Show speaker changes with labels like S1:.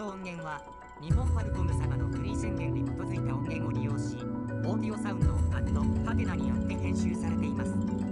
S1: の音源は日本ファルコム様のフリー宣言に基づいた音源を利用しオーディオサウンドをカットハテナによって編集されています。